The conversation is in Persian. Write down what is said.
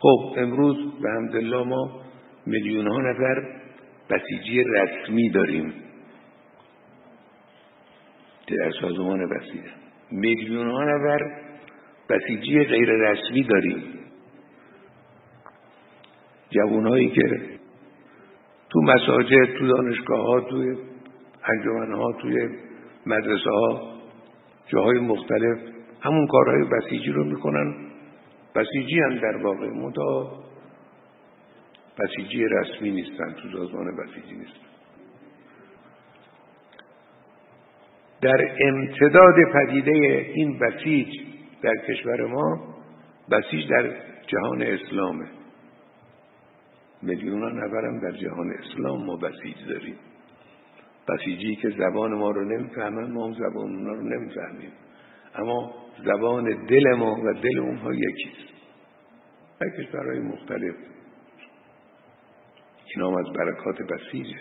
خب امروز به همدلله ما میلیون ها نفر بسیجی رسمی داریم. در سازمان بسیجی. میلیون ها نفر بسیجی غیر رسمی داریم. جوانهایی که تو مساجد تو دانشگاه ها توی انجمن ها توی مدرسه ها جاهای مختلف همون کارهای بسیجی رو می‌کنن. بسیجی هم در واقع متا بسیجی رسمی نیستن تو سازمان بسیجی نیستن. در امتداد پدیده این بسیج در کشور ما بسیج در جهان اسلامه. میلیون نفرم در جهان اسلام ما بسیج داریم. بسیجی که زبان ما رو نمی‌فهمن ما هم زبان اونا رو نمی‌فهمیم. اما زبان دل ما و دل اونها یکیست در کشورهای مختلف. این هم از برکات بسیجه